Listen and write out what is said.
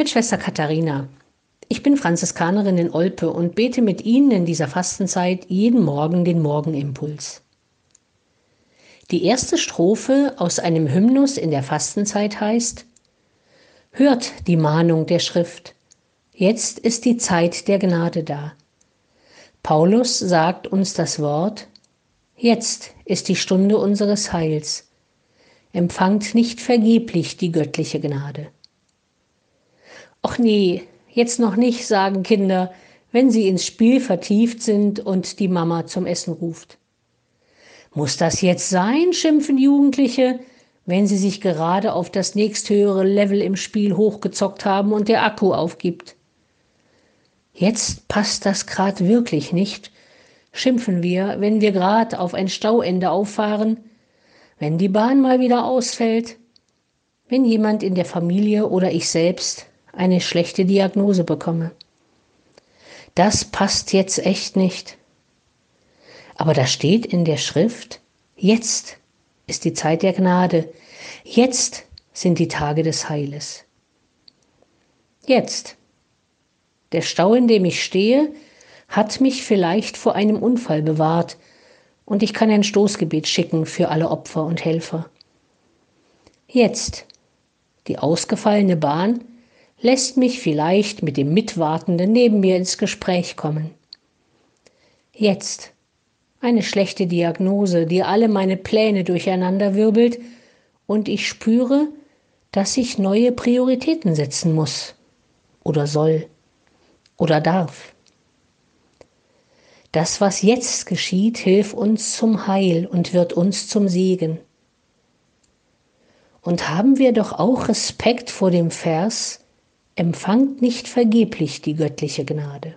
mit Schwester Katharina. Ich bin Franziskanerin in Olpe und bete mit Ihnen in dieser Fastenzeit jeden Morgen den Morgenimpuls. Die erste Strophe aus einem Hymnus in der Fastenzeit heißt Hört die Mahnung der Schrift. Jetzt ist die Zeit der Gnade da. Paulus sagt uns das Wort Jetzt ist die Stunde unseres Heils. Empfangt nicht vergeblich die göttliche Gnade. Och nee, jetzt noch nicht, sagen Kinder, wenn sie ins Spiel vertieft sind und die Mama zum Essen ruft. Muss das jetzt sein, schimpfen Jugendliche, wenn sie sich gerade auf das nächsthöhere Level im Spiel hochgezockt haben und der Akku aufgibt. Jetzt passt das grad wirklich nicht, schimpfen wir, wenn wir grad auf ein Stauende auffahren, wenn die Bahn mal wieder ausfällt, wenn jemand in der Familie oder ich selbst eine schlechte Diagnose bekomme. Das passt jetzt echt nicht. Aber da steht in der Schrift, jetzt ist die Zeit der Gnade, jetzt sind die Tage des Heiles. Jetzt. Der Stau, in dem ich stehe, hat mich vielleicht vor einem Unfall bewahrt, und ich kann ein Stoßgebet schicken für alle Opfer und Helfer. Jetzt. Die ausgefallene Bahn lässt mich vielleicht mit dem Mitwartenden neben mir ins Gespräch kommen. Jetzt eine schlechte Diagnose, die alle meine Pläne durcheinanderwirbelt, und ich spüre, dass ich neue Prioritäten setzen muss oder soll oder darf. Das, was jetzt geschieht, hilft uns zum Heil und wird uns zum Segen. Und haben wir doch auch Respekt vor dem Vers, empfangt nicht vergeblich die göttliche Gnade.